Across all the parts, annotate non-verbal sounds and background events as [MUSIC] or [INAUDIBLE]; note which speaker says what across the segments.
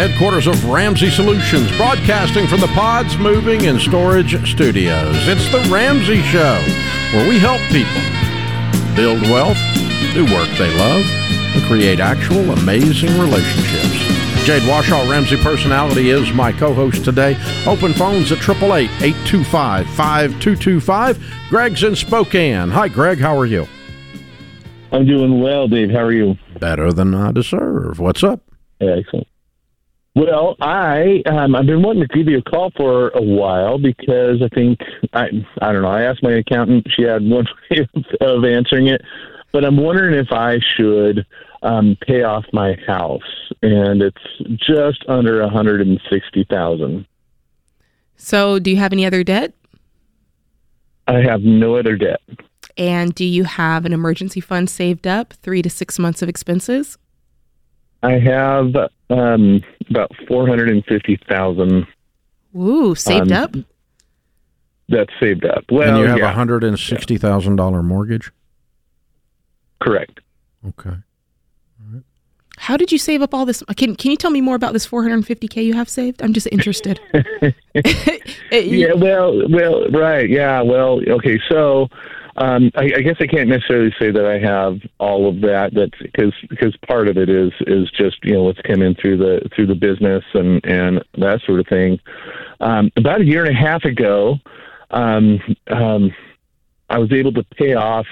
Speaker 1: Live from the headquarters of Ramsey Solutions, broadcasting from the Pods Moving and Storage Studios. It's the Ramsey Show, where we help people build wealth, do work they love, and create actual amazing relationships. Jade Warshaw, Ramsey Personality, is my co host today. Open phones at 888 825 5225. Greg's in Spokane. Hi, Greg. How are you?
Speaker 2: I'm doing well, Dave. How are you?
Speaker 1: Better than I deserve. What's up?
Speaker 2: Excellent. Well, I um, I've been wanting to give you a call for a while because I think I I don't know. I asked my accountant; she had one [LAUGHS] way of, answering it, but I'm wondering if I should um, pay off my house, and it's just under a hundred and sixty thousand.
Speaker 3: So, do you have any other debt?
Speaker 2: I have no other debt.
Speaker 3: And do you have an emergency fund saved up, three to six months of expenses?
Speaker 2: I have um, about four hundred and fifty thousand.
Speaker 3: Ooh, saved
Speaker 2: Um,
Speaker 3: up.
Speaker 2: That's saved up. Well,
Speaker 1: and you have a
Speaker 2: yeah,
Speaker 1: hundred and sixty thousand dollar mortgage.
Speaker 2: correct.
Speaker 1: Okay.
Speaker 3: How did you save up all this? Can Can you tell me more about this 450k you have saved? I'm just interested. [LAUGHS] [LAUGHS]
Speaker 2: Yeah, well, well, right, yeah, well, okay, so um, I, I guess I can't necessarily say that I have all of that. That's because because part of it is is just you know what's come in through the through the business and and that sort of thing. Um, about a year and a half ago, um, um, I was able to pay off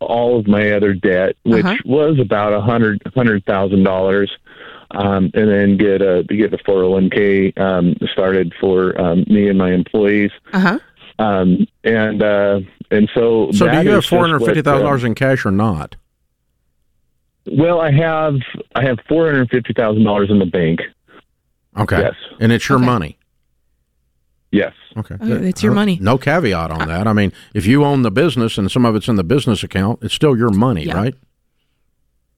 Speaker 2: all of my other debt, which
Speaker 3: Uh-huh.
Speaker 2: was about a hundred hundred thousand dollars, um, and then get a get a four hundred one k um, started for um, me and my employees,
Speaker 3: Uh huh.
Speaker 2: Um, and uh, and so
Speaker 1: So
Speaker 2: that
Speaker 1: do you have four hundred fifty thousand dollars in cash or not?
Speaker 2: uh, well, I have I have four hundred fifty thousand dollars in the bank.
Speaker 1: Okay.
Speaker 2: Yes,
Speaker 1: And it's your
Speaker 3: Okay.
Speaker 1: money.
Speaker 2: yes,
Speaker 1: Okay.
Speaker 3: Oh, it's your
Speaker 1: Uh,
Speaker 3: money.
Speaker 1: No caveat on that. I mean, if you own the business and some of it's in the business account, it's still your money,
Speaker 3: Yeah.
Speaker 1: right?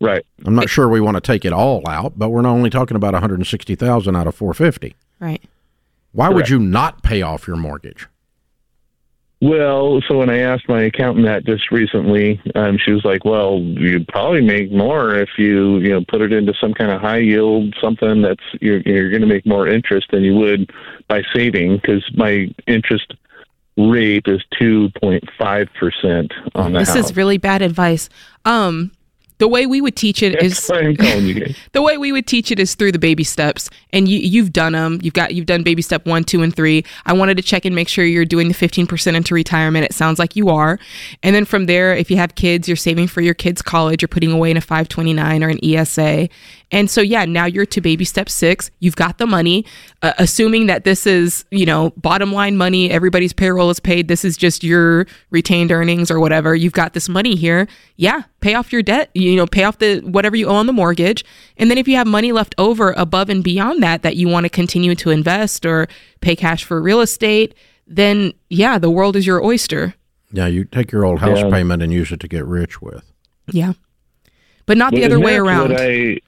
Speaker 2: right.
Speaker 1: I'm not sure we want to take it all out, but we're not only talking about 160,000 out of 450.
Speaker 3: Right.
Speaker 1: Why would you not pay off your mortgage?
Speaker 2: Well, so when I asked my accountant that just recently, um, she was like, "Well, you'd probably make more if you, you know, put it into some kind of high yield, something that's you're you're going to make more interest than you would by saving, because my interest rate is two point five percent on the
Speaker 3: This
Speaker 2: house."
Speaker 3: is really bad advice. Um, the way we would teach it is
Speaker 2: why I'm calling you guys. [LAUGHS]
Speaker 3: the way we would teach it is through the baby steps. And you you've done them you've got you've done baby step one two and three. I wanted to check and make sure you're doing the 15% into retirement. It sounds like you are. And then from there if you have kids you're saving for your kids college. You're putting away in a 529 or an esa and so yeah now you're to baby step six. You've got the money. Uh, assuming that this is you know bottom line money everybody's payroll is paid this is just your retained earnings or whatever you've got this money here yeah pay off your debt you know pay off the whatever you owe on the mortgage. And then if you have money left over above and beyond that that you want to continue to invest or pay cash for real estate then yeah the world is your oyster.
Speaker 1: Yeah, you take your old house
Speaker 2: Yeah.
Speaker 1: payment and use it to get rich with.
Speaker 3: yeah. But not the
Speaker 2: Well,
Speaker 3: other way around.
Speaker 2: I,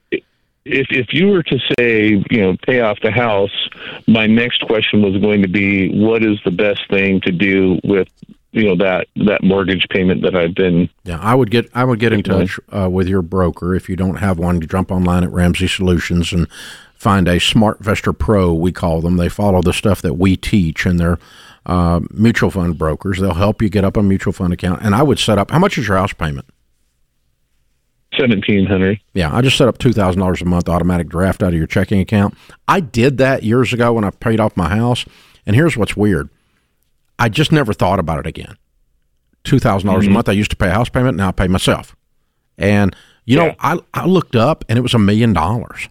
Speaker 2: if if you were to say, you know, pay off the house, my next question was going to be, what is the best thing to do with, you know, that that mortgage payment that I've been.
Speaker 1: Yeah, I would get I would get in touch uh, with your broker if you don't have one. You jump online at Ramsey Solutions and find a SmartVestor Pro. We call them. They follow the stuff that we teach, and they're uh, mutual fund brokers. They'll help you get up a mutual fund account. And I would set up. How much is your house payment?
Speaker 2: Seventeen hundred.
Speaker 1: Yeah, I just set up two thousand dollars a month automatic draft out of your checking account. I did that years ago when I paid off my house. And here's what's weird: I just never thought about it again. Two dollars a mm-hmm. month. I used to pay a house payment. Now I pay myself. And you know, I I looked up and it was a million dollars.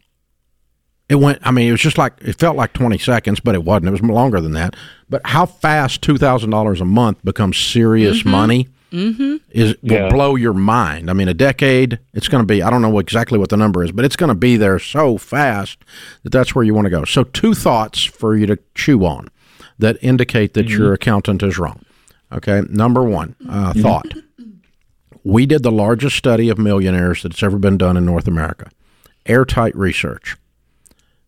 Speaker 1: It went. I mean, it was just like it felt like twenty seconds, but it wasn't. It was longer than that. But how fast two thousand dollars a month becomes serious mm-hmm. money Mm-hmm. is will
Speaker 2: Yeah.
Speaker 1: blow your mind. I mean, a decade, it's going to be. I don't know exactly what the number is, but it's going to be there so fast that that's where you want to go. So, two thoughts for you to chew on that indicate that your mm-hmm. accountant is wrong. Okay, number one uh, mm-hmm. thought. We did the largest study of millionaires that's ever been done in North America. Airtight research.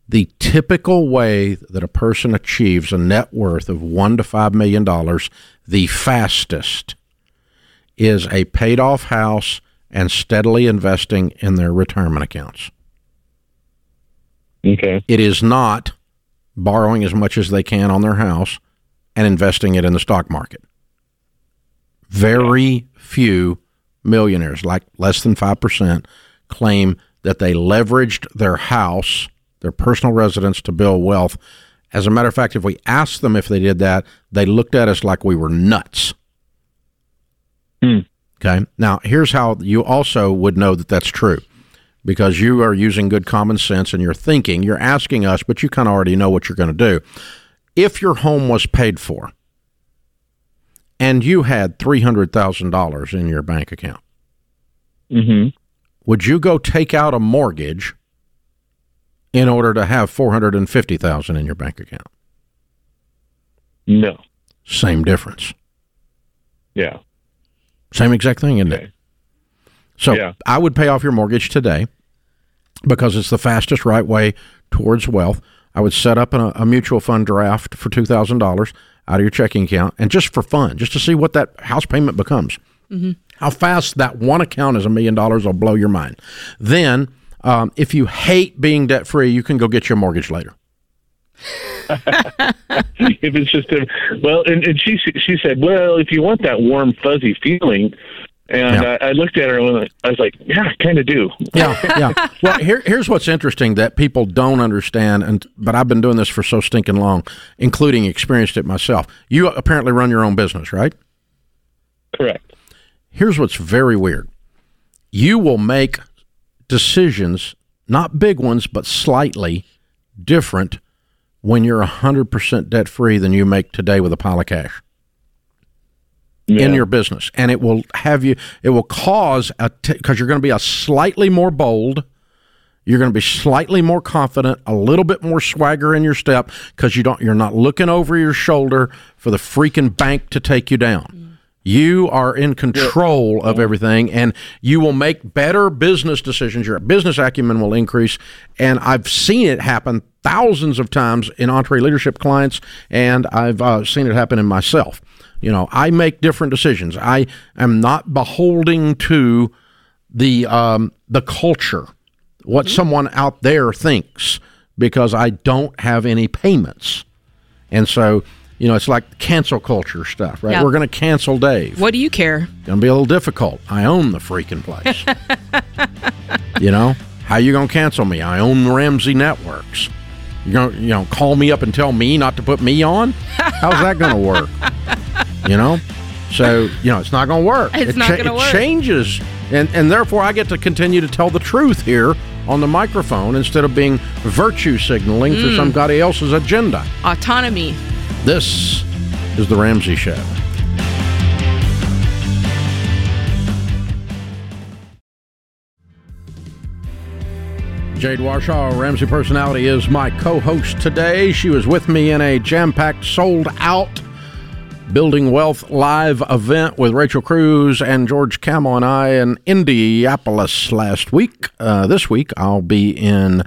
Speaker 1: The typical way that a person achieves a net worth of one to five million dollars the fastest is a paid off house and steadily investing in their retirement accounts.
Speaker 2: Okay.
Speaker 1: It is not borrowing as much as they can on their house and investing it in the stock market. Very few millionaires, like less than 5%, claim that they leveraged their house, their personal residence, to build wealth. As a matter of fact, if we asked them if they did that, they looked at us like we were nuts.
Speaker 2: Hmm.
Speaker 1: Okay. Now, here's how you also would know that that's true because you are using good common sense and you're thinking, you're asking us, but you kind of already know what you're going to do. If your home was paid for and you had $300,000 in your bank account,
Speaker 2: mm-hmm.
Speaker 1: would you go take out a mortgage in order to have 450,000 in your bank account?
Speaker 2: No.
Speaker 1: Same difference.
Speaker 2: Yeah.
Speaker 1: Same exact thing, isn't
Speaker 2: Okay.
Speaker 1: it? So
Speaker 2: Yeah.
Speaker 1: I would pay off your mortgage today because it's the fastest right way towards wealth. I would set up a, a mutual fund draft for two thousand dollars out of your checking account, and just for fun, just to see what that house payment becomes. How fast that one account is a million dollars will blow your mind. Then, um, if you hate being debt free, you can go get your mortgage later. [LAUGHS] [LAUGHS]
Speaker 2: if it's just a well, and, and she she said, well, if you want that warm fuzzy feeling, and
Speaker 1: Yeah.
Speaker 2: I, I looked at her and I was like, yeah, I kind of do.
Speaker 1: Yeah, [LAUGHS] yeah. Well, here, here's what's interesting that people don't understand, and but I've been doing this for so stinking long, including experienced it myself. You apparently run your own business, right?
Speaker 2: Correct.
Speaker 1: Here's what's very weird. You will make decisions, not big ones, but slightly different when you're 100% debt free than you make today with a pile of cash
Speaker 2: Yeah.
Speaker 1: in your business. And it will have you, it will cause a, because you're going to be a slightly more bold. You're going to be slightly more confident, a little bit more swagger in your step because you don't, you're not looking over your shoulder for the freaking bank to take you down. You are in control of everything and you will make better business decisions. Your business acumen will increase. And I've seen it happen thousands of times in EntreLeadership clients, and I've uh, seen it happen in myself. You know, I make different decisions. I am not beholding to the um, the culture, what someone out there thinks, because I don't have any payments, and so you know it's like cancel culture stuff, right? We're going to cancel Dave.
Speaker 3: What do you care?
Speaker 1: Going to be a little difficult. I own the freaking place. [LAUGHS] you know how you going to cancel me? I own the Ramsey networks. You going to you know call me up and tell me not to put me on? How's that going to work? You know. So you know it's not going to work.
Speaker 3: It's
Speaker 1: it
Speaker 3: not gonna
Speaker 1: it
Speaker 3: work.
Speaker 1: changes, and and therefore I get to continue to tell the truth here on the microphone instead of being virtue signaling
Speaker 3: Mm.
Speaker 1: for somebody else's agenda.
Speaker 3: Autonomy.
Speaker 1: This is the Ramsey Show. Jade Warshaw, Ramsey Personality, is my co host today. She was with me in a jam packed, sold out Building Wealth live event with Rachel Cruz and George Kamel and I in Indianapolis last week. Uh, this week, I'll be in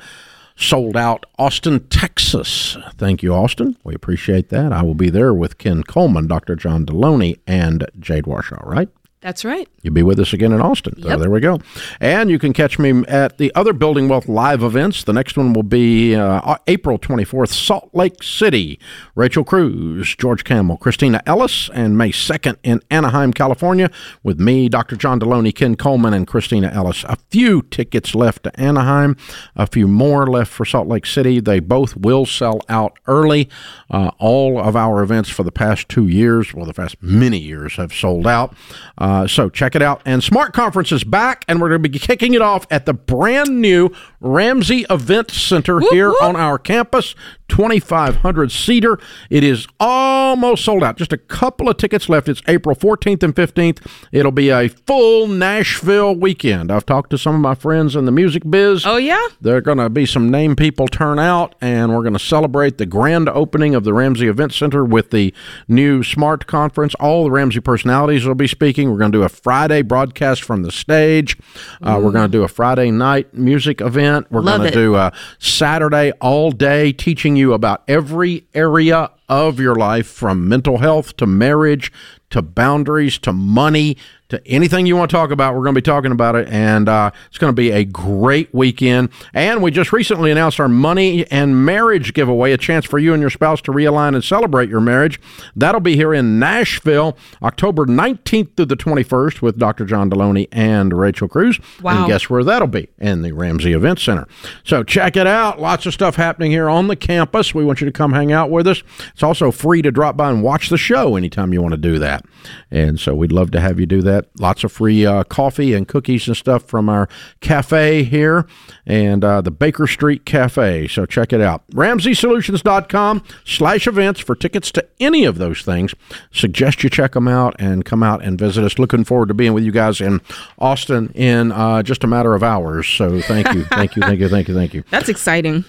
Speaker 1: sold out Austin, Texas. Thank you, Austin. We appreciate that. I will be there with Ken Coleman, Dr. John Delony, and Jade Warshaw, right?
Speaker 3: That's right.
Speaker 1: You'll be with us again in Austin. So there we go. And you can catch me at the other Building Wealth live events. The next one will be uh, April 24th, Salt Lake City. Rachel Cruz, George Kamel, Christina Ellis, and May 2nd in Anaheim, California, with me, Dr. John Delony, Ken Coleman, and Christina Ellis. A few tickets left to Anaheim, a few more left for Salt Lake City. They both will sell out early. Uh, all of our events for the past two years, well, the past many years, have sold out. Uh, Uh, so check it out. And Smart Conference is back, and we're going to be kicking it off at the brand new Ramsey Event Center here
Speaker 3: whoop.
Speaker 1: on our campus. 2,500 seater. It is almost sold out. Just a couple of tickets left. It's April 14th and 15th. It'll be a full Nashville weekend. I've talked to some of my friends in the music biz.
Speaker 3: Oh yeah.
Speaker 1: There are going to be some name people turn out, and we're going to celebrate the grand opening of the Ramsey Event Center with the new Smart Conference. All the Ramsey personalities will be speaking. We're going to do a Friday broadcast from the stage. Uh, we're going to do a Friday night music event. We're going to do a Saturday all day teaching you about every area of your life from mental health to marriage to boundaries to money to anything you want to talk about. We're going to be talking about it, and uh, it's going to be a great weekend. And we just recently announced our money and marriage giveaway, a chance for you and your spouse to realign and celebrate your marriage. That'll be here in Nashville, October 19th through the 21st with Dr. John Delony and Rachel Cruz.
Speaker 3: Wow.
Speaker 1: And guess where that'll be? In the Ramsey Event Center. So check it out. Lots of stuff happening here on the campus. We want you to come hang out with us. It's also free to drop by and watch the show anytime you want to do that. And so we'd love to have you do that. Lots of free uh, coffee and cookies and stuff from our cafe here and uh, the Baker Street Cafe. So check it out. RamseySolutions.com slash events for tickets to any of those things. Suggest you check them out and come out and visit us. Looking forward to being with you guys in Austin in uh, just a matter of hours. So thank you, thank you, thank you, thank you, thank you.
Speaker 3: That's exciting.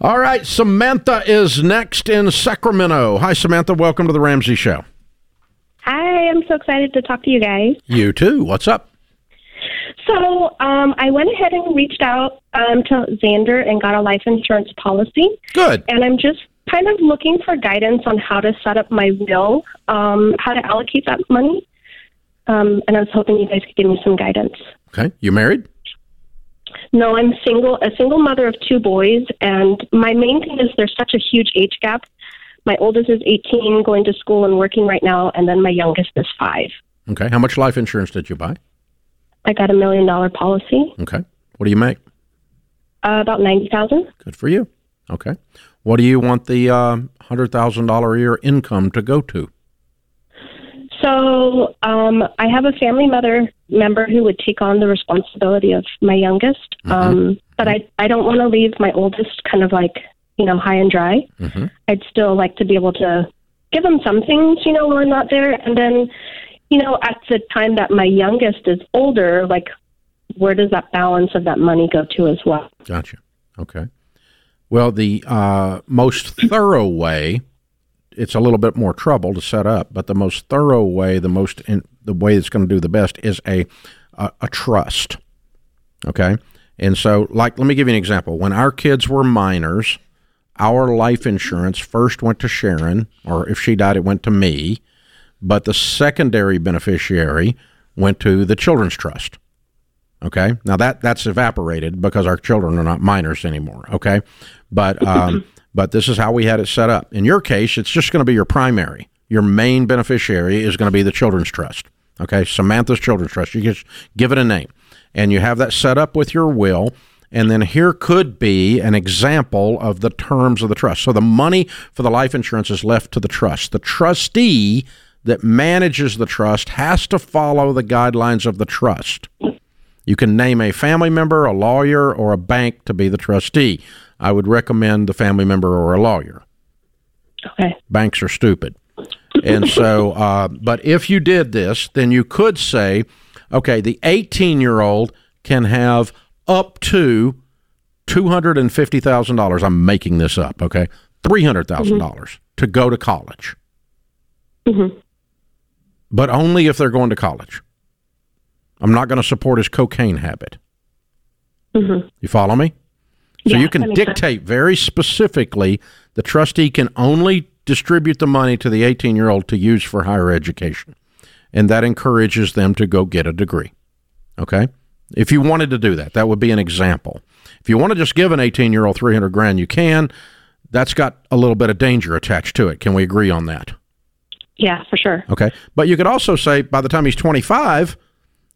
Speaker 1: All right, Samantha is next in Sacramento. Hi, Samantha. Welcome to the Ramsey Show.
Speaker 4: Hi, I'm so excited to talk to you guys.
Speaker 1: You too. What's up?
Speaker 4: So, um, I went ahead and reached out um, to Zander and got a life insurance policy.
Speaker 1: Good.
Speaker 4: And I'm just kind of looking for guidance on how to set up my will, um, how to allocate that money. Um, and I was hoping you guys could give me some guidance.
Speaker 1: Okay. You married?
Speaker 4: No, I'm single, a single mother of two boys, and my main thing is there's such a huge age gap. My oldest is 18, going to school and working right now, and then my youngest is five.
Speaker 1: Okay. How much life insurance did you buy?
Speaker 4: I got a million dollar policy.
Speaker 1: Okay. What do you make?
Speaker 4: Uh, about ninety thousand.
Speaker 1: Good for you. Okay. What do you want the uh, hundred thousand dollar a year income to go to?
Speaker 4: So um, I have a family mother member who would take on the responsibility of my youngest,
Speaker 1: Mm-hmm.
Speaker 4: um, but I I don't want to leave my oldest kind of like you know high and dry.
Speaker 1: Mm-hmm.
Speaker 4: I'd still like to be able to give them some things, you know, when I'm not there, and then you know at the time that my youngest is older, like where does that balance of that money go to as well?
Speaker 1: Gotcha. Okay. Well, the uh, most thorough way, it's a little bit more trouble to set up, but the most thorough way, the most in, the way it's going to do the best is a, a a trust. Okay. And so, like, let me give you an example. When our kids were minors, our life insurance first went to Sharon, or if she died, it went to me, but the secondary beneficiary went to the Children's Trust. Okay. Now that that's evaporated because our children are not minors anymore. Okay. But um, [LAUGHS] but this is how we had it set up. In your case, it's just going to be your primary. Your main beneficiary is going to be the Children's Trust. Okay. Samantha's Children's Trust. You just give it a name, and you have that set up with your will. And then here could be an example of the terms of the trust. So the money for the life insurance is left to the trust. The trustee that manages the trust has to follow the guidelines of the trust. You can name a family member, a lawyer, or a bank to be the trustee. I would recommend the family member or a lawyer.
Speaker 4: Okay.
Speaker 1: Banks are stupid. And so, [LAUGHS] uh, but if you did this, then you could say, okay, the 18 year old can have up to $250,000. I'm making this up, okay? $300,000 to go to college.
Speaker 4: Mm-hmm.
Speaker 1: But only if they're going to college. I'm not going to support his cocaine habit.
Speaker 4: Mm-hmm.
Speaker 1: You follow me? So
Speaker 4: Yeah,
Speaker 1: you can
Speaker 4: makes sense.
Speaker 1: dictate very specifically the trustee can only distribute the money to the 18 year old to use for higher education. And that encourages them to go get a degree. Okay? If you wanted to do that, that would be an example. If you want to just give an 18 year old 300 grand, you can. That's got a little bit of danger attached to it. Can we agree on that?
Speaker 4: Yeah, for sure.
Speaker 1: Okay. But you could also say by the time he's 25,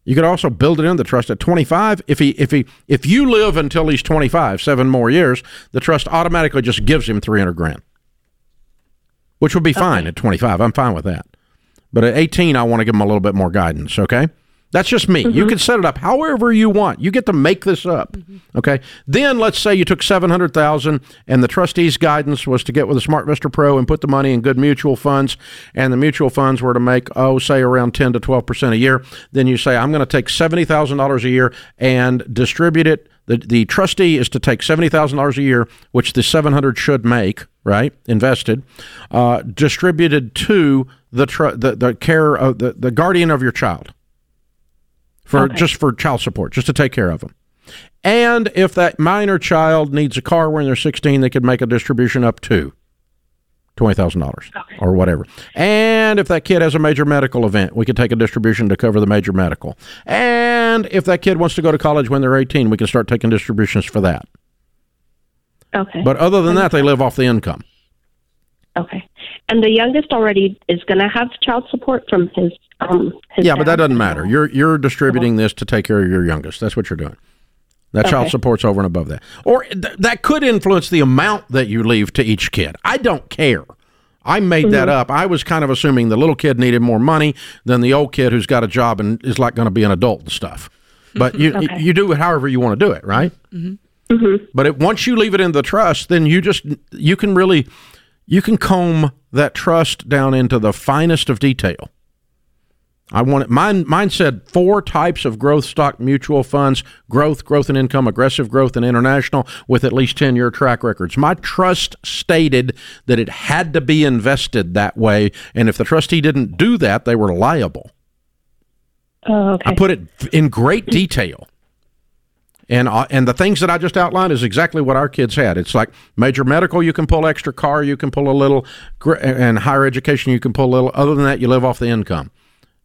Speaker 1: you could also build it in the trust at 25. If he if he if you live until he's 25, 7 more years, the trust automatically just gives him 300 grand. Which would be fine at 25. I'm fine with that. But at 18, I want to give him a little bit more guidance, okay? That's just me. You can set it up however you want. You get to make this up. Okay. Then let's say you took seven hundred thousand, and the trustee's guidance was to get with a SmartVestor Pro and put the money in good mutual funds, and the mutual funds were to make oh say around ten to twelve percent a year. Then you say I'm going to take seventy thousand dollars a year and distribute it. The the trustee is to take seventy thousand dollars a year, which the seven hundred should make right invested, uh, distributed to the, tr- the the care of the, the guardian of your child for
Speaker 4: Okay.
Speaker 1: just for child support, just to take care of them. And if that minor child needs a car when they're 16, they could make a distribution up to. twenty thousand dollars or whatever. And if that kid has a major medical event, we can take a distribution to cover the major medical. And if that kid wants to go to college when they're eighteen, we can start taking distributions for that.
Speaker 4: Okay.
Speaker 1: But other than that, they live off the income.
Speaker 4: Okay. And the youngest already is going to have child support from his. Um, his
Speaker 1: yeah,
Speaker 4: dad.
Speaker 1: but that doesn't matter. You're you're distributing this to take care of your youngest. That's what you're doing. That child support's over and above that. Or th- that could influence the amount that you leave to each kid. I don't care. I made that up. I was kind of assuming the little kid needed more money than the old kid who's got a job and is like going to be an adult and stuff. But you [LAUGHS]
Speaker 4: Okay.
Speaker 1: you do it however you want to do it, right? Mm-hmm. But it, once you leave it in the trust, then you just you can really you can comb that trust down into the finest of detail. I want it. Mine, mine said four types of growth stock mutual funds: growth, growth and income, aggressive growth, and international, with at least ten year track records. My trust stated that it had to be invested that way, and if the trustee didn't do that, they were liable.
Speaker 4: Oh, okay.
Speaker 1: I put it in great detail. And uh, and the things that I just outlined is exactly what our kids had. It's like major medical, you can pull extra car, you can pull a little, and higher education, you can pull a little. Other than that, you live off the income.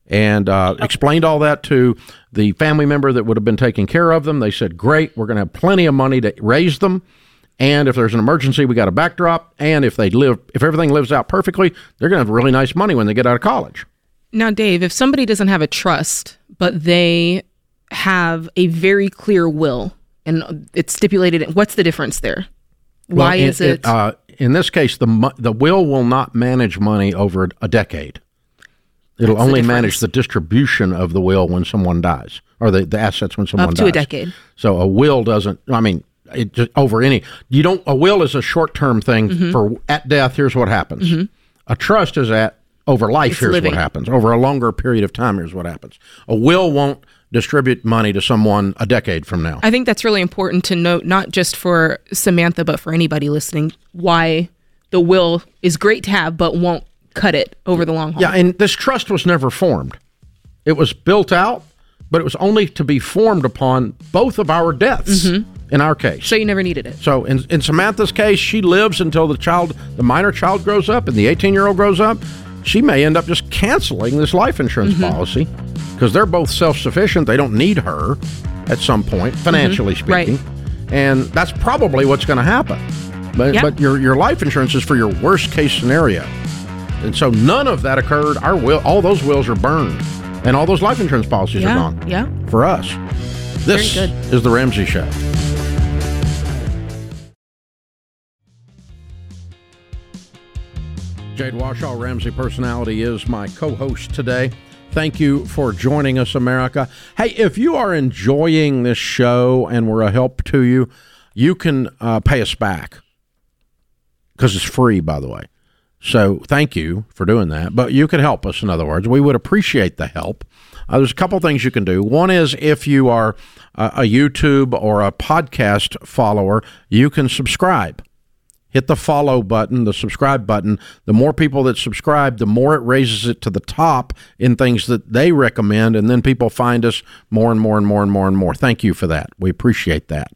Speaker 1: And uh, explained all that to the family member that would have been taking care of them. They said, "Great, we're going to have plenty of money to raise them." And if there's an emergency, we got a backdrop. And if they live, if everything lives out perfectly, they're going to have really nice money when they get out of college.
Speaker 3: Now, Dave, if somebody doesn't have a trust, but they have a very clear will and it's stipulated, what's the difference there? Why
Speaker 1: Well,
Speaker 3: is it?
Speaker 1: uh, in this case, the the will will not manage money over a decade. It'll
Speaker 3: That's the
Speaker 1: only manage the distribution of the will when someone dies, or the, the assets when someone
Speaker 3: Up
Speaker 1: dies.
Speaker 3: to a decade.
Speaker 1: So a will doesn't. I mean, it just over any. You don't. A will is a short term thing
Speaker 3: Mm-hmm.
Speaker 1: for at death. Here's what happens. A trust is at over life.
Speaker 3: It's
Speaker 1: here's
Speaker 3: living.
Speaker 1: what happens. Over a longer period of time. Here's what happens. A will won't distribute money to someone a decade from now.
Speaker 3: I think that's really important to note, not just for Samantha, but for anybody listening, why the will is great to have, but won't cut it over the long haul.
Speaker 1: Yeah, and this trust was never formed. It was built out, but it was only to be formed upon both of our deaths mm-hmm. in our case.
Speaker 3: So you never needed it.
Speaker 1: So in, in Samantha's case, she lives until the child, the minor child grows up and the 18 year old grows up. She may end up just canceling this life insurance mm-hmm. policy because they're both self sufficient. They don't need her at some point, mm-hmm. financially
Speaker 3: Right.
Speaker 1: speaking. And that's probably what's going to happen. But,
Speaker 3: Yeah.
Speaker 1: but your, your life insurance is for your worst case scenario. And so none of that occurred. Our will, all those wills are burned, and all those life insurance policies are gone
Speaker 3: Yeah.
Speaker 1: for us. This is the Ramsey Show. Jade Warshaw, Ramsey Personality, is my co host today. Thank you for joining us, America. Hey, if you are enjoying this show and we're a help to you, you can uh, pay us back because it's free, by the way. So thank you for doing that. But you can help us, in other words. We would appreciate the help. Uh, there's a couple things you can do. One is if you are uh, a YouTube or a podcast follower, you can subscribe. Hit the follow button, the subscribe button. The more people that subscribe, the more it raises it to the top in things that they recommend. And then people find us more and more and more and more and more. Thank you for that. We appreciate that.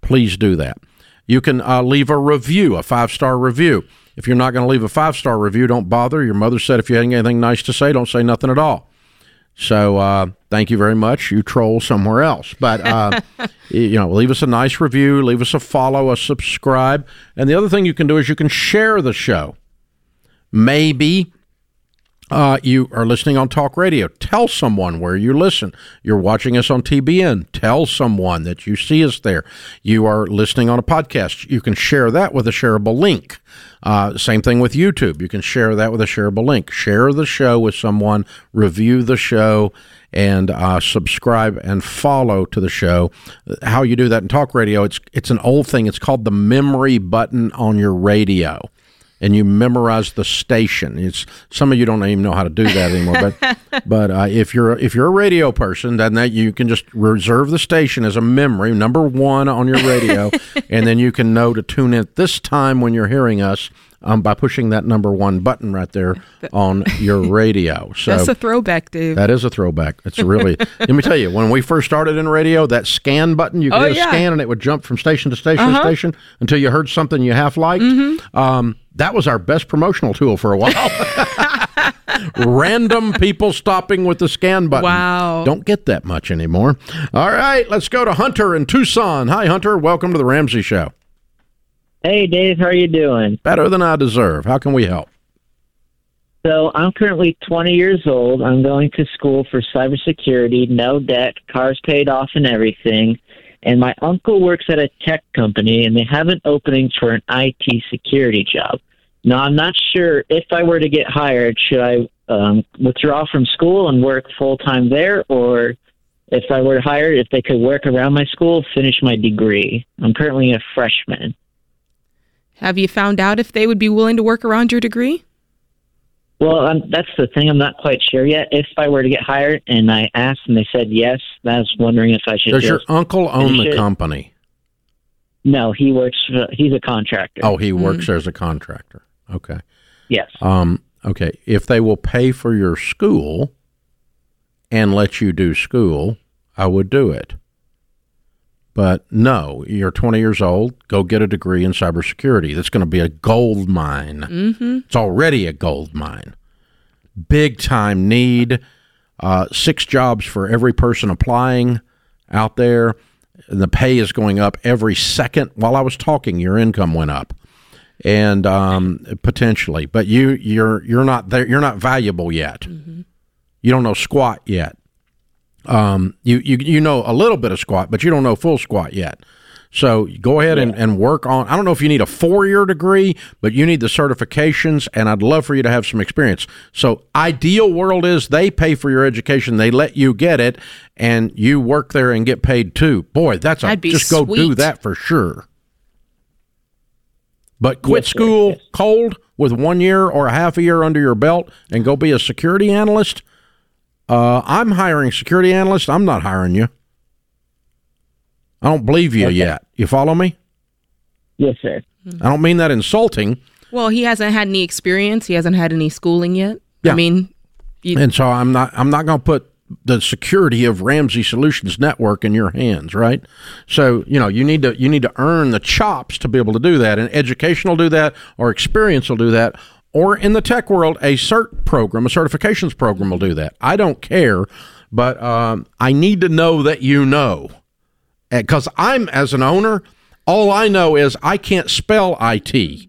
Speaker 1: Please do that. You can uh, leave a review, a five star review. If you're not going to leave a five star review, don't bother. Your mother said if you had anything nice to say, don't say nothing at all. So uh, thank you very much. You troll somewhere else, but uh, [LAUGHS] you know, leave us a nice review, leave us a follow, a subscribe, and the other thing you can do is you can share the show. Maybe uh, you are listening on talk radio. Tell someone where you listen. You're watching us on TBN. Tell someone that you see us there. You are listening on a podcast. You can share that with a shareable link. Uh, same thing with YouTube. You can share that with a shareable link. Share the show with someone, review the show, and uh, subscribe and follow to the show. How you do that in talk radio, it's, it's an old thing. It's called the memory button on your radio and you memorize the station. It's some of you don't even know how to do that anymore. But [LAUGHS] but uh, if you're if you're a radio person, then that you can just reserve the station as a memory, number one on your radio, [LAUGHS] and then you can know to tune in this time when you're hearing us um, by pushing that number one button right there [LAUGHS] on your radio. [LAUGHS]
Speaker 3: So that's a throwback, Dave.
Speaker 1: That is a throwback. It's really. [LAUGHS] let me tell you, when we first started in radio, that scan button you could oh, yeah. scan and it would jump from station to station uh-huh. to station until you heard something you half liked. Mm-hmm. Um, that was our best promotional tool for a while. Random people stopping with the scan button.
Speaker 3: Wow.
Speaker 1: Don't get that much anymore. All right, let's go to Hunter in Tucson. Hi, Hunter. Welcome to the Ramsey Show.
Speaker 5: Hey, Dave. How are you doing?
Speaker 1: Better than I deserve. How can we help?
Speaker 5: So I'm currently 20 years old. I'm going to school for cybersecurity, no debt, cars paid off, and everything. And my uncle works at a tech company, and they have an opening for an IT security job. Now, I'm not sure if I were to get hired, should I um, withdraw from school and work full time there, or if I were hired, if they could work around my school, finish my degree. I'm currently a freshman.
Speaker 3: Have you found out if they would be willing to work around your degree?
Speaker 5: Well, um, that's the thing. I'm not quite sure yet. If I were to get hired and I asked and they said yes, I was wondering if I should.
Speaker 1: Does your uncle own the company?
Speaker 5: No, he works. For, he's a contractor.
Speaker 1: Oh, he works mm. as a contractor. Okay.
Speaker 5: Yes.
Speaker 1: Um, okay. If they will pay for your school and let you do school, I would do it. But no, you're 20 years old. Go get a degree in cybersecurity. That's going to be a gold mine. Mm-hmm. It's already a gold mine. Big time need. Uh, six jobs for every person applying out there. The pay is going up every second. While I was talking, your income went up and um, potentially, but you you're you're not there. You're not valuable yet. Mm-hmm. You don't know squat yet. Um, you, you you know a little bit of squat, but you don't know full squat yet. So go ahead and, and work on. I don't know if you need a four year degree, but you need the certifications, and I'd love for you to have some experience. So, ideal world is they pay for your education, they let you get it, and you work there and get paid too. Boy, that's a just sweet. go do that for sure. But quit yes, school yes. cold with one year or a half a year under your belt and go be a security analyst. Uh, I'm hiring security analyst. I'm not hiring you. I don't believe you okay. yet. You follow me?
Speaker 5: Yes, sir.
Speaker 1: I don't mean that insulting.
Speaker 3: Well, he hasn't had any experience. He hasn't had any schooling yet. Yeah. I mean,
Speaker 1: you, and so I'm not. I'm not going to put the security of Ramsey Solutions Network in your hands, right? So you know you need to you need to earn the chops to be able to do that, and education will do that, or experience will do that, or in the tech world, a cert program, a certifications program will do that. I don't care, but um, I need to know that you know, because I'm as an owner, all I know is I can't spell IT.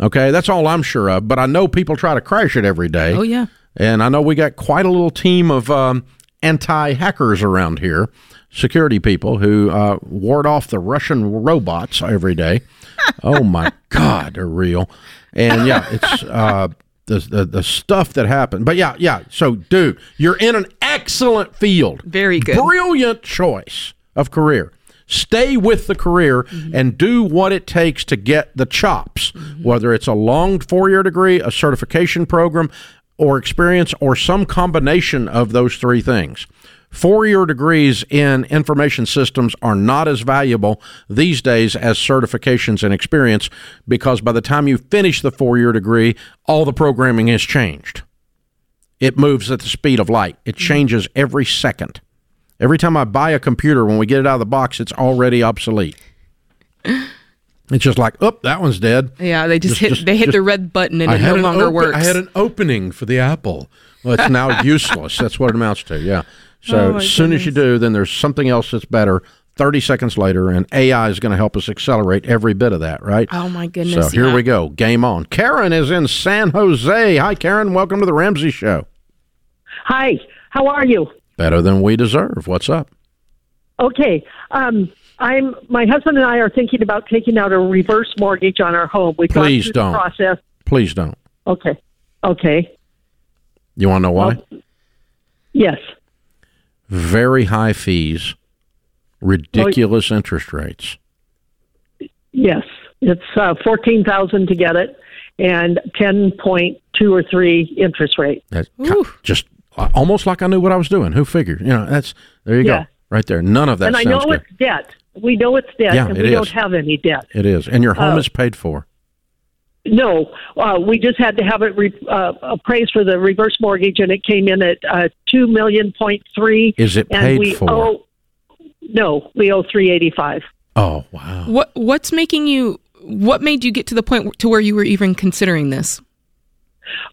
Speaker 1: Okay, that's all I'm sure of. But I know people try to crash it every day.
Speaker 3: Oh yeah.
Speaker 1: And I know we got quite a little team of um, anti hackers around here, security people who uh, ward off the Russian robots every day. [LAUGHS] oh my God, they're real. And yeah, it's [LAUGHS] uh, the, the, the stuff that happened. But yeah, yeah. So, dude, you're in an excellent field.
Speaker 3: Very good.
Speaker 1: Brilliant choice of career. Stay with the career mm-hmm. and do what it takes to get the chops, mm-hmm. whether it's a long four year degree, a certification program, or experience or some combination of those three things. Four year degrees in information systems are not as valuable these days as certifications and experience because by the time you finish the four year degree, all the programming has changed. It moves at the speed of light, it mm-hmm. changes every second. Every time I buy a computer, when we get it out of the box, it's already obsolete. It's just like, oh, that one's dead.
Speaker 3: Yeah, they just, just hit just, they hit just, the red button and I it no longer open, works.
Speaker 1: I had an opening for the Apple. Well, it's now [LAUGHS] useless. That's what it amounts to. Yeah. So oh as soon goodness. as you do, then there's something else that's better. 30 seconds later, and AI is going to help us accelerate every bit of that, right?
Speaker 3: Oh, my goodness.
Speaker 1: So here yeah. we go. Game on. Karen is in San Jose. Hi, Karen. Welcome to the Ramsey Show.
Speaker 6: Hi. How are you?
Speaker 1: Better than we deserve. What's up?
Speaker 6: Okay. Um, I'm my husband and I are thinking about taking out a reverse mortgage on our home.
Speaker 1: We please don't process. Please don't.
Speaker 6: Okay. Okay.
Speaker 1: You want to know why? Well,
Speaker 6: yes.
Speaker 1: Very high fees, ridiculous well, interest rates.
Speaker 6: Yes, it's uh, fourteen thousand to get it, and ten point two or three interest rate.
Speaker 1: That, just uh, almost like I knew what I was doing. Who figured? You know, that's there you yeah. go, right there. None of that.
Speaker 6: And I know
Speaker 1: good.
Speaker 6: it's debt. We know it's debt,
Speaker 1: yeah,
Speaker 6: and
Speaker 1: we
Speaker 6: is. don't have any debt.
Speaker 1: It is, and your home uh, is paid for.
Speaker 6: No, uh, we just had to have it re- uh, appraised for the reverse mortgage, and it came in at uh, two million point three.
Speaker 1: Is it paid
Speaker 6: and we
Speaker 1: for?
Speaker 6: Owe, no, we owe three eighty five.
Speaker 1: Oh wow!
Speaker 3: What What's making you? What made you get to the point to where you were even considering this?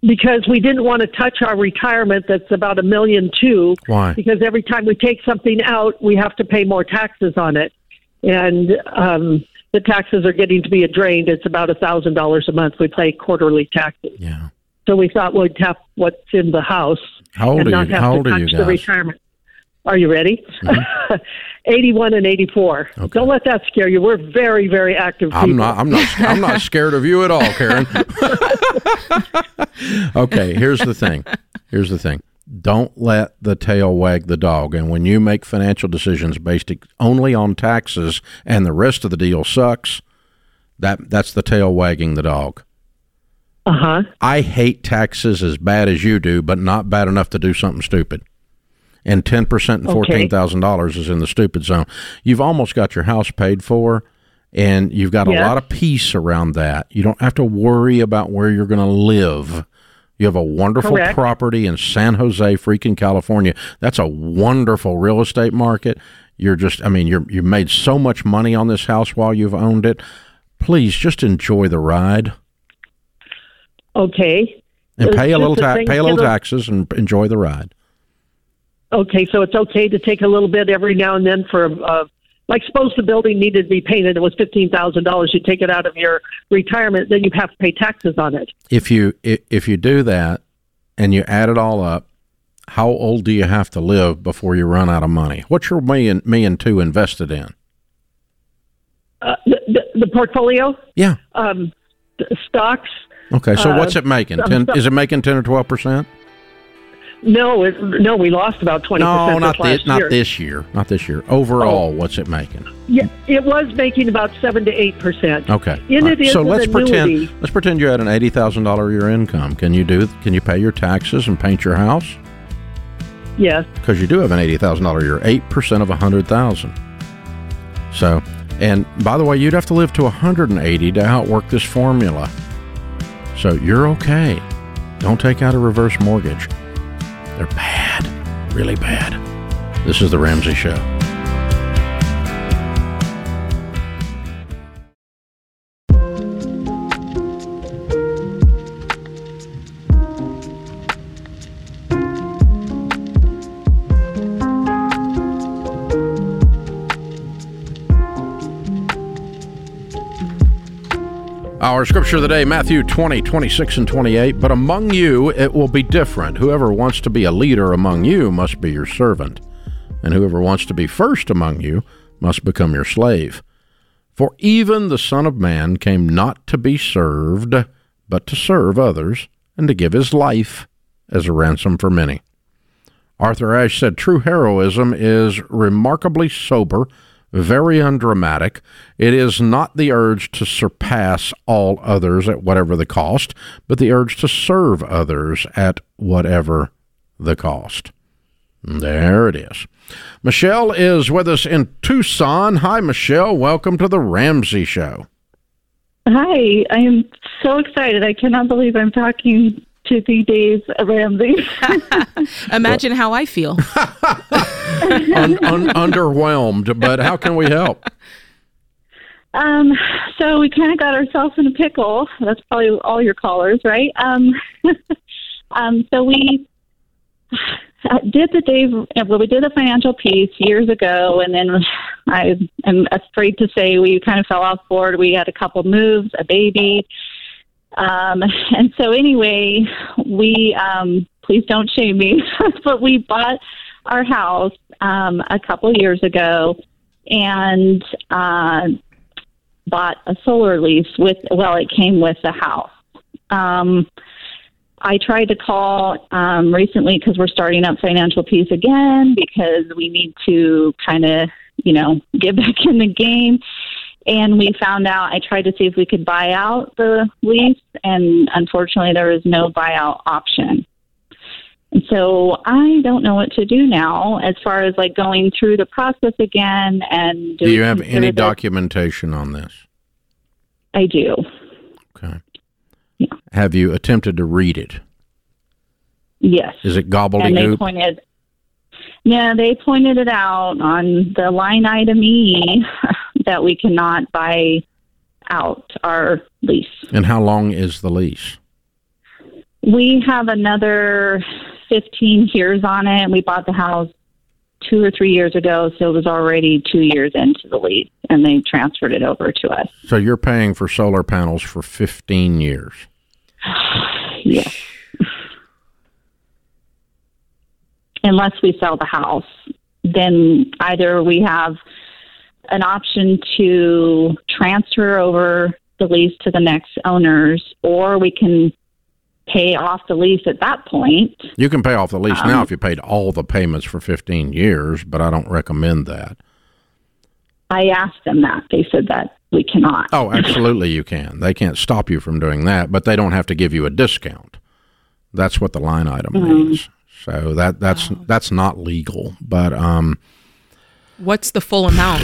Speaker 6: Because we didn't want to touch our retirement. That's about a million two.
Speaker 1: Why?
Speaker 6: Because every time we take something out, we have to pay more taxes on it, and um, the taxes are getting to be a drain. It's about a thousand dollars a month. We pay quarterly taxes.
Speaker 1: Yeah.
Speaker 6: So we thought we'd have what's in the house
Speaker 1: How old
Speaker 6: and
Speaker 1: are you? How old are you
Speaker 6: touch the?
Speaker 1: Mm-hmm.
Speaker 6: retirement. Are you ready? [LAUGHS] 81 and 84.
Speaker 1: Okay.
Speaker 6: Don't let that scare you. We're very, very active people.
Speaker 1: I'm not. I'm not. I'm [LAUGHS] not scared of you at all, Karen. [LAUGHS] okay. Here's the thing. Here's the thing. Don't let the tail wag the dog. And when you make financial decisions based only on taxes and the rest of the deal sucks, that that's the tail wagging the dog.
Speaker 6: Uh huh.
Speaker 1: I hate taxes as bad as you do, but not bad enough to do something stupid. And ten percent and
Speaker 6: Okay.
Speaker 1: fourteen thousand dollars is in the stupid zone. You've almost got your house paid for, and you've got a lot of peace around that. You don't have to worry about where you're going to live. You have a wonderful
Speaker 6: Correct.
Speaker 1: property in San Jose, freaking California. That's a wonderful real estate market. You're just, I mean, you're you made so much money on this house while you've owned it. Please just enjoy the ride
Speaker 6: Okay.
Speaker 1: and pay a little ta- pay a little taxes and enjoy the ride.
Speaker 6: Okay. So it's okay to take a little bit every now and then for, uh, like, suppose the building needed to be painted. It was $15,000. You take it out of your retirement, then you have to pay taxes on it.
Speaker 1: If you if you do that and you add it all up, how old do you have to live before you run out of money? What's your million million two invested in?
Speaker 6: Uh, the, the, portfolio,
Speaker 1: Yeah.
Speaker 6: um, stocks,
Speaker 1: Okay. So
Speaker 6: Uh,
Speaker 1: what's it making? Ten? Is it making ten or twelve percent?
Speaker 6: No, it, no, we lost about 20%
Speaker 1: No, not
Speaker 6: this.
Speaker 1: Not
Speaker 6: year.
Speaker 1: this year. Not this year. Overall, oh. what's it making?
Speaker 6: Yeah, it was making about seven to eight percent.
Speaker 1: Okay.
Speaker 6: In is
Speaker 1: so let's pretend let's pretend you had an eighty thousand dollar year income. Can you do? Can you pay your taxes and paint your house?
Speaker 6: Yes.
Speaker 1: because you do have an eighty thousand dollar year, eight percent of a hundred thousand. So, and by the way, you'd have to live to hundred and eighty to outwork this formula. So you're okay. Don't take out a reverse mortgage. They're bad, really bad. This is the Ramsey Show. Our scripture of the day, Matthew 20, 26, and 28. But among you it will be different. Whoever wants to be a leader among you must be your servant, and whoever wants to be first among you must become your slave. For even the Son of Man came not to be served, but to serve others, and to give his life as a ransom for many. Arthur Ashe said true heroism is remarkably sober, very undramatic. It is not the urge to surpass all others at whatever the cost, but the urge to serve others at whatever the cost. There it is. Michelle is with us in Tucson. Hi, Michelle. Welcome to the Ramsey Show.
Speaker 7: Hi, I am so excited. I cannot believe I'm talking to the Dave Ramsey. [LAUGHS]
Speaker 3: Imagine how I feel. [LAUGHS]
Speaker 1: Un- un- underwhelmed, but how can we help?
Speaker 7: um, so we kind of got ourselves in a pickle. That's probably all your callers, right? Um, [LAUGHS] um, so we did the Dave. Well, we did a financial piece years ago, and then I am afraid to say we kind of fell off board. We had a couple moves, a baby. Um, and so anyway, we um, please don't shame me, [LAUGHS] but we bought our house um, a couple years ago and uh, bought a solar lease with. Well, it came with the house. Um, I tried to call um, recently because we're starting up financial peace again because we need to kind of you know [LAUGHS] get back in the game and we found out I tried to see if we could buy out the lease, and unfortunately, there is no buyout option. So I don't know what to do now as far as like going through the process again. And
Speaker 1: Do you have any documentation on this?
Speaker 7: I do.
Speaker 1: Okay. Have you attempted to read it?
Speaker 7: Yes.
Speaker 1: Is it gobbledygook? And
Speaker 7: they pointed. Yeah, they pointed it out on the line item E [LAUGHS] that we cannot buy out our lease.
Speaker 1: And how long is the lease?
Speaker 7: We have another 15 years on it. and We bought the house two or three years ago, so it was already two years into the lease, and they transferred it over to us.
Speaker 1: So you're paying for solar panels for 15 years? [SIGHS]
Speaker 7: yes. Unless we sell the house, then either we have an option to transfer over the lease to the next owners, or we can pay off the lease at that point.
Speaker 1: You can pay off the lease um, now if you paid all the payments for 15 years, but I don't recommend that.
Speaker 7: I asked them that. They said that we cannot.
Speaker 1: Oh, absolutely you can. They can't stop you from doing that, but they don't have to give you a discount. That's what the line item mm-hmm. means. So that that's oh. that's not legal, but um
Speaker 3: what's the full amount?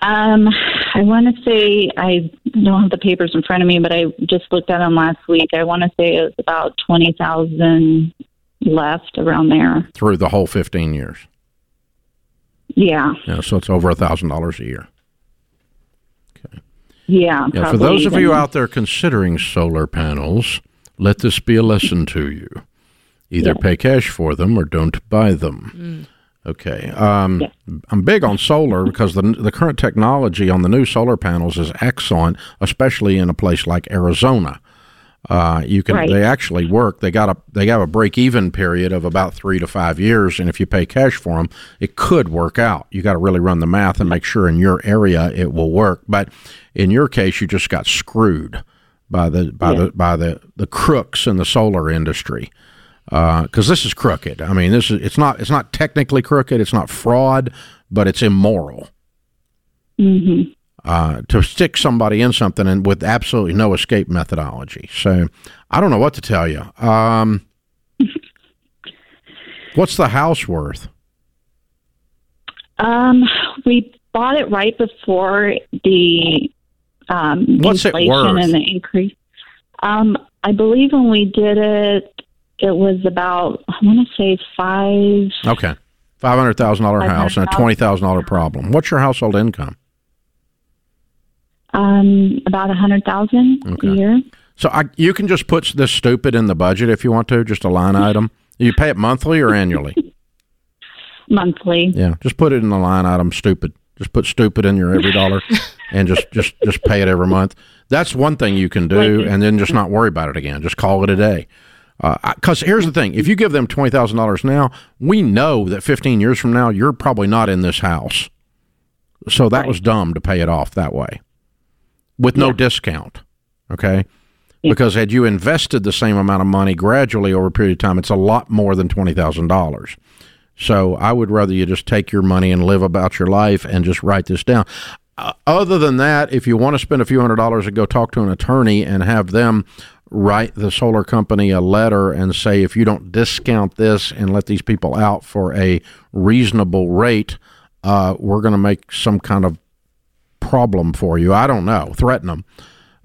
Speaker 7: Um, I want to say I don't have the papers in front of me, but I just looked at them last week. I want to say it was about twenty thousand left around there
Speaker 1: through the whole fifteen years.
Speaker 7: Yeah.
Speaker 1: Yeah. So it's over a thousand dollars a year.
Speaker 7: Okay. Yeah.
Speaker 1: Yeah. For those of you out there considering solar panels, let this be a lesson to you. Either yeah. pay cash for them or don't buy them. Mm. Okay. Um, yeah. I'm big on solar because the the current technology on the new solar panels is excellent, especially in a place like Arizona. Uh, you can right. they actually work. They got a they have a break even period of about three to five years, and if you pay cash for them, it could work out. You got to really run the math and make sure in your area it will work. But in your case, you just got screwed by the by yeah. the by the the crooks in the solar industry because uh, this is crooked. I mean, this is it's not it's not technically crooked. It's not fraud, but it's immoral.
Speaker 7: Mm-hmm.
Speaker 1: Uh, to stick somebody in something and with absolutely no escape methodology. So I don't know what to tell you. Um, [LAUGHS] what's the house worth?
Speaker 7: Um, we bought it right before the um,
Speaker 1: what's
Speaker 7: inflation and the increase. Um, I believe when we did it, it was about I want to say five.
Speaker 1: Okay, five hundred thousand dollar house and a twenty thousand dollar problem. What's your household income?
Speaker 7: Um, about a hundred thousand okay. a year.
Speaker 1: So I, you can just put this stupid in the budget if you want to, just a line [LAUGHS] item. You pay it monthly or annually? [LAUGHS]
Speaker 7: monthly.
Speaker 1: Yeah, just put it in the line item. Stupid. Just put stupid in your EveryDollar, [LAUGHS] and just just just pay it every month. That's one thing you can do, and then just not worry about it again. Just call it a day. Because uh, here's the thing: if you give them twenty thousand dollars now, we know that fifteen years from now you're probably not in this house. So that right. was dumb to pay it off that way, with no yeah. discount. Okay, yeah. because had you invested the same amount of money gradually over a period of time, it's a lot more than twenty thousand dollars. So I would rather you just take your money and live about your life and just write this down. Uh, other than that, if you want to spend a few hundred dollars and go talk to an attorney and have them write the solar company a letter and say, if you don't discount this and let these people out for a reasonable rate, uh, we're going to make some kind of problem for you. I don't know. Threaten them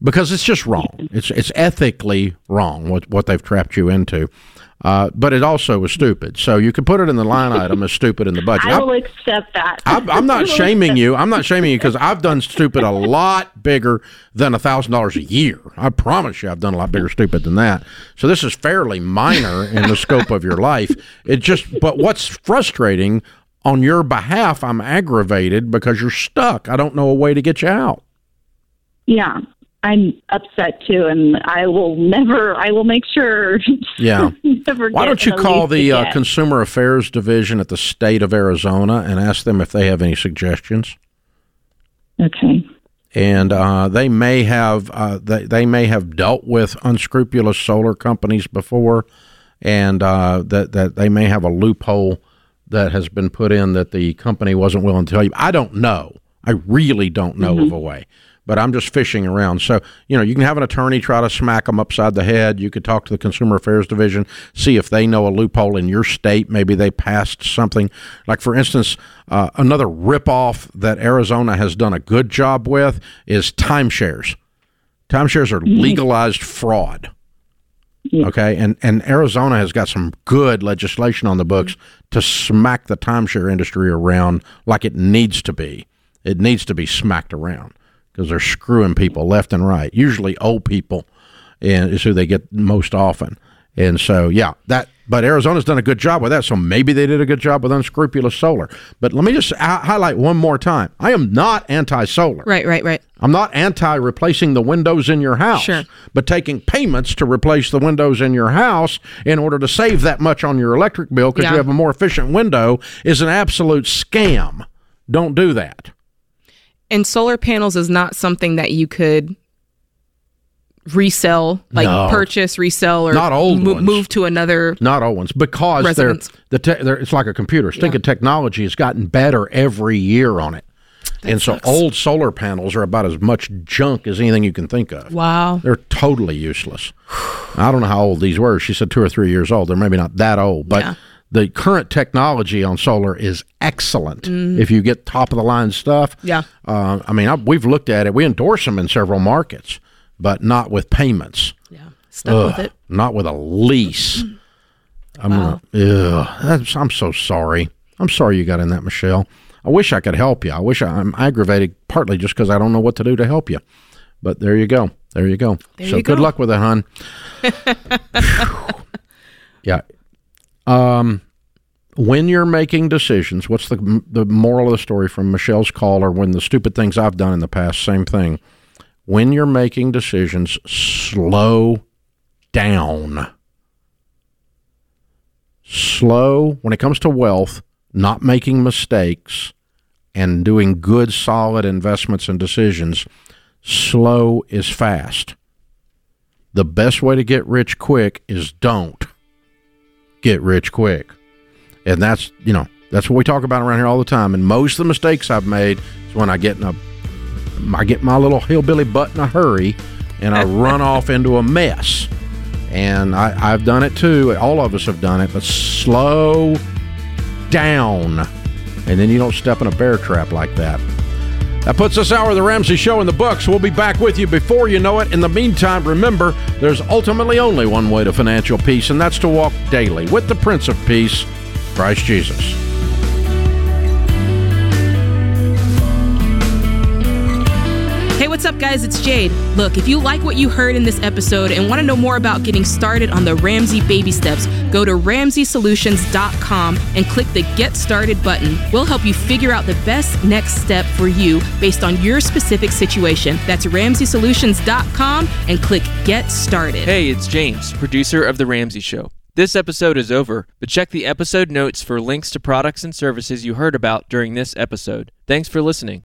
Speaker 1: because it's just wrong. It's it's ethically wrong what what they've trapped you into. Uh, but it also was stupid. So you can put it in the line item as stupid in the budget.
Speaker 7: I will I, accept that.
Speaker 1: I, am not [LAUGHS] shaming you. I'm not shaming you because I've done stupid a lot bigger than a thousand dollars a year. I promise you, I've done a lot bigger stupid than that. So this is fairly minor in the scope of your life. It just, but what's frustrating on your behalf, I'm aggravated because you're stuck. I don't know a way to get you out.
Speaker 7: Yeah, I'm upset too, and I will never. I will make sure. [LAUGHS]
Speaker 1: Yeah. Why don't you call the uh, Consumer Affairs Division at the state of Arizona and ask them if they have any suggestions?
Speaker 7: Okay.
Speaker 1: And uh, they may have uh, they, they may have dealt with unscrupulous solar companies before, and uh, that that they may have a loophole that has been put in that the company wasn't willing to tell you. I don't know. I really don't know mm-hmm. of a way but I'm just fishing around. So, you know, you can have an attorney try to smack them upside the head. You could talk to the Consumer Affairs Division, see if they know a loophole in your state. Maybe they passed something. Like, for instance, uh, another ripoff that Arizona has done a good job with is timeshares. Timeshares are legalized fraud. Okay, and and Arizona has got some good legislation on the books to smack the timeshare industry around like it needs to be. It needs to be smacked around because they're screwing people left and right. Usually, old people, and is who they get most often. And so, yeah, that. But Arizona's done a good job with that. So maybe they did a good job with unscrupulous solar. But let me just highlight one more time. I am not anti-solar.
Speaker 3: Right, right, right.
Speaker 1: I'm not anti replacing the windows in your house.
Speaker 3: Sure.
Speaker 1: But taking payments to replace the windows in your house in order to save that much on your electric bill because
Speaker 3: Yeah.
Speaker 1: you have a more efficient window is an absolute scam. Don't do that.
Speaker 3: And solar panels is not something that you could resell, like
Speaker 1: No.
Speaker 3: purchase, resell, or
Speaker 1: Not old
Speaker 3: mo- move to another.
Speaker 1: Not old ones because they're the te- they're, it's like a computer. Think of technology has gotten better every year on it. and so old solar panels are about as much junk as anything you can think of.
Speaker 3: Wow.
Speaker 1: They're totally useless. I don't know how old these were. She said two or three years old. They're maybe not that old, but
Speaker 3: Yeah.
Speaker 1: The current technology on solar is excellent. If you get top of the line stuff,
Speaker 3: Mm. Yeah.
Speaker 1: Uh, I mean, I, we've looked at it. We endorse them in several markets, but not with payments.
Speaker 3: Yeah. Stuck with it.
Speaker 1: Not with a lease. I'm
Speaker 3: Wow.
Speaker 1: gonna. I'm so sorry. I'm sorry you got in that, Michelle. I wish I could help you. I wish I, I'm aggravated partly just because I don't know what to do to help you. But there you go. There you go.
Speaker 3: There
Speaker 1: so
Speaker 3: you
Speaker 1: good luck with it, hon. [LAUGHS] yeah. Um, when you're making decisions, what's the the moral of the story from Michelle's call, or when the stupid things I've done in the past? Same thing. When you're making decisions, slow down. Slow when it comes to wealth, not making mistakes, and doing good, solid investments and decisions. Slow is fast. The best way to get rich quick is don't get rich quick. And that's, you know, that's what we talk about around here all the time. And most of the mistakes I've made is when I get in a I get my little hillbilly butt in a hurry and I [LAUGHS] run off into a mess. And I, I've done it too. All of us have done it, but slow down. And then you don't step in a bear trap like that. That puts this hour of the Ramsey Show in the books. We'll be back with you before you know it. In the meantime, remember, there's ultimately only one way to financial peace, and that's to walk daily with the Prince of Peace, Christ Jesus.
Speaker 3: What's up, guys? It's Jade. Look, if you like what you heard in this episode and want to know more about getting started on the Ramsey baby steps, go to ramseysolutions.com and click the Get Started button. We'll help you figure out the best next step for you based on your specific situation. That's ramseysolutions.com and click Get Started.
Speaker 8: Hey, it's James, producer of The Ramsey Show. This episode is over, but check the episode notes for links to products and services you heard about during this episode. Thanks for listening.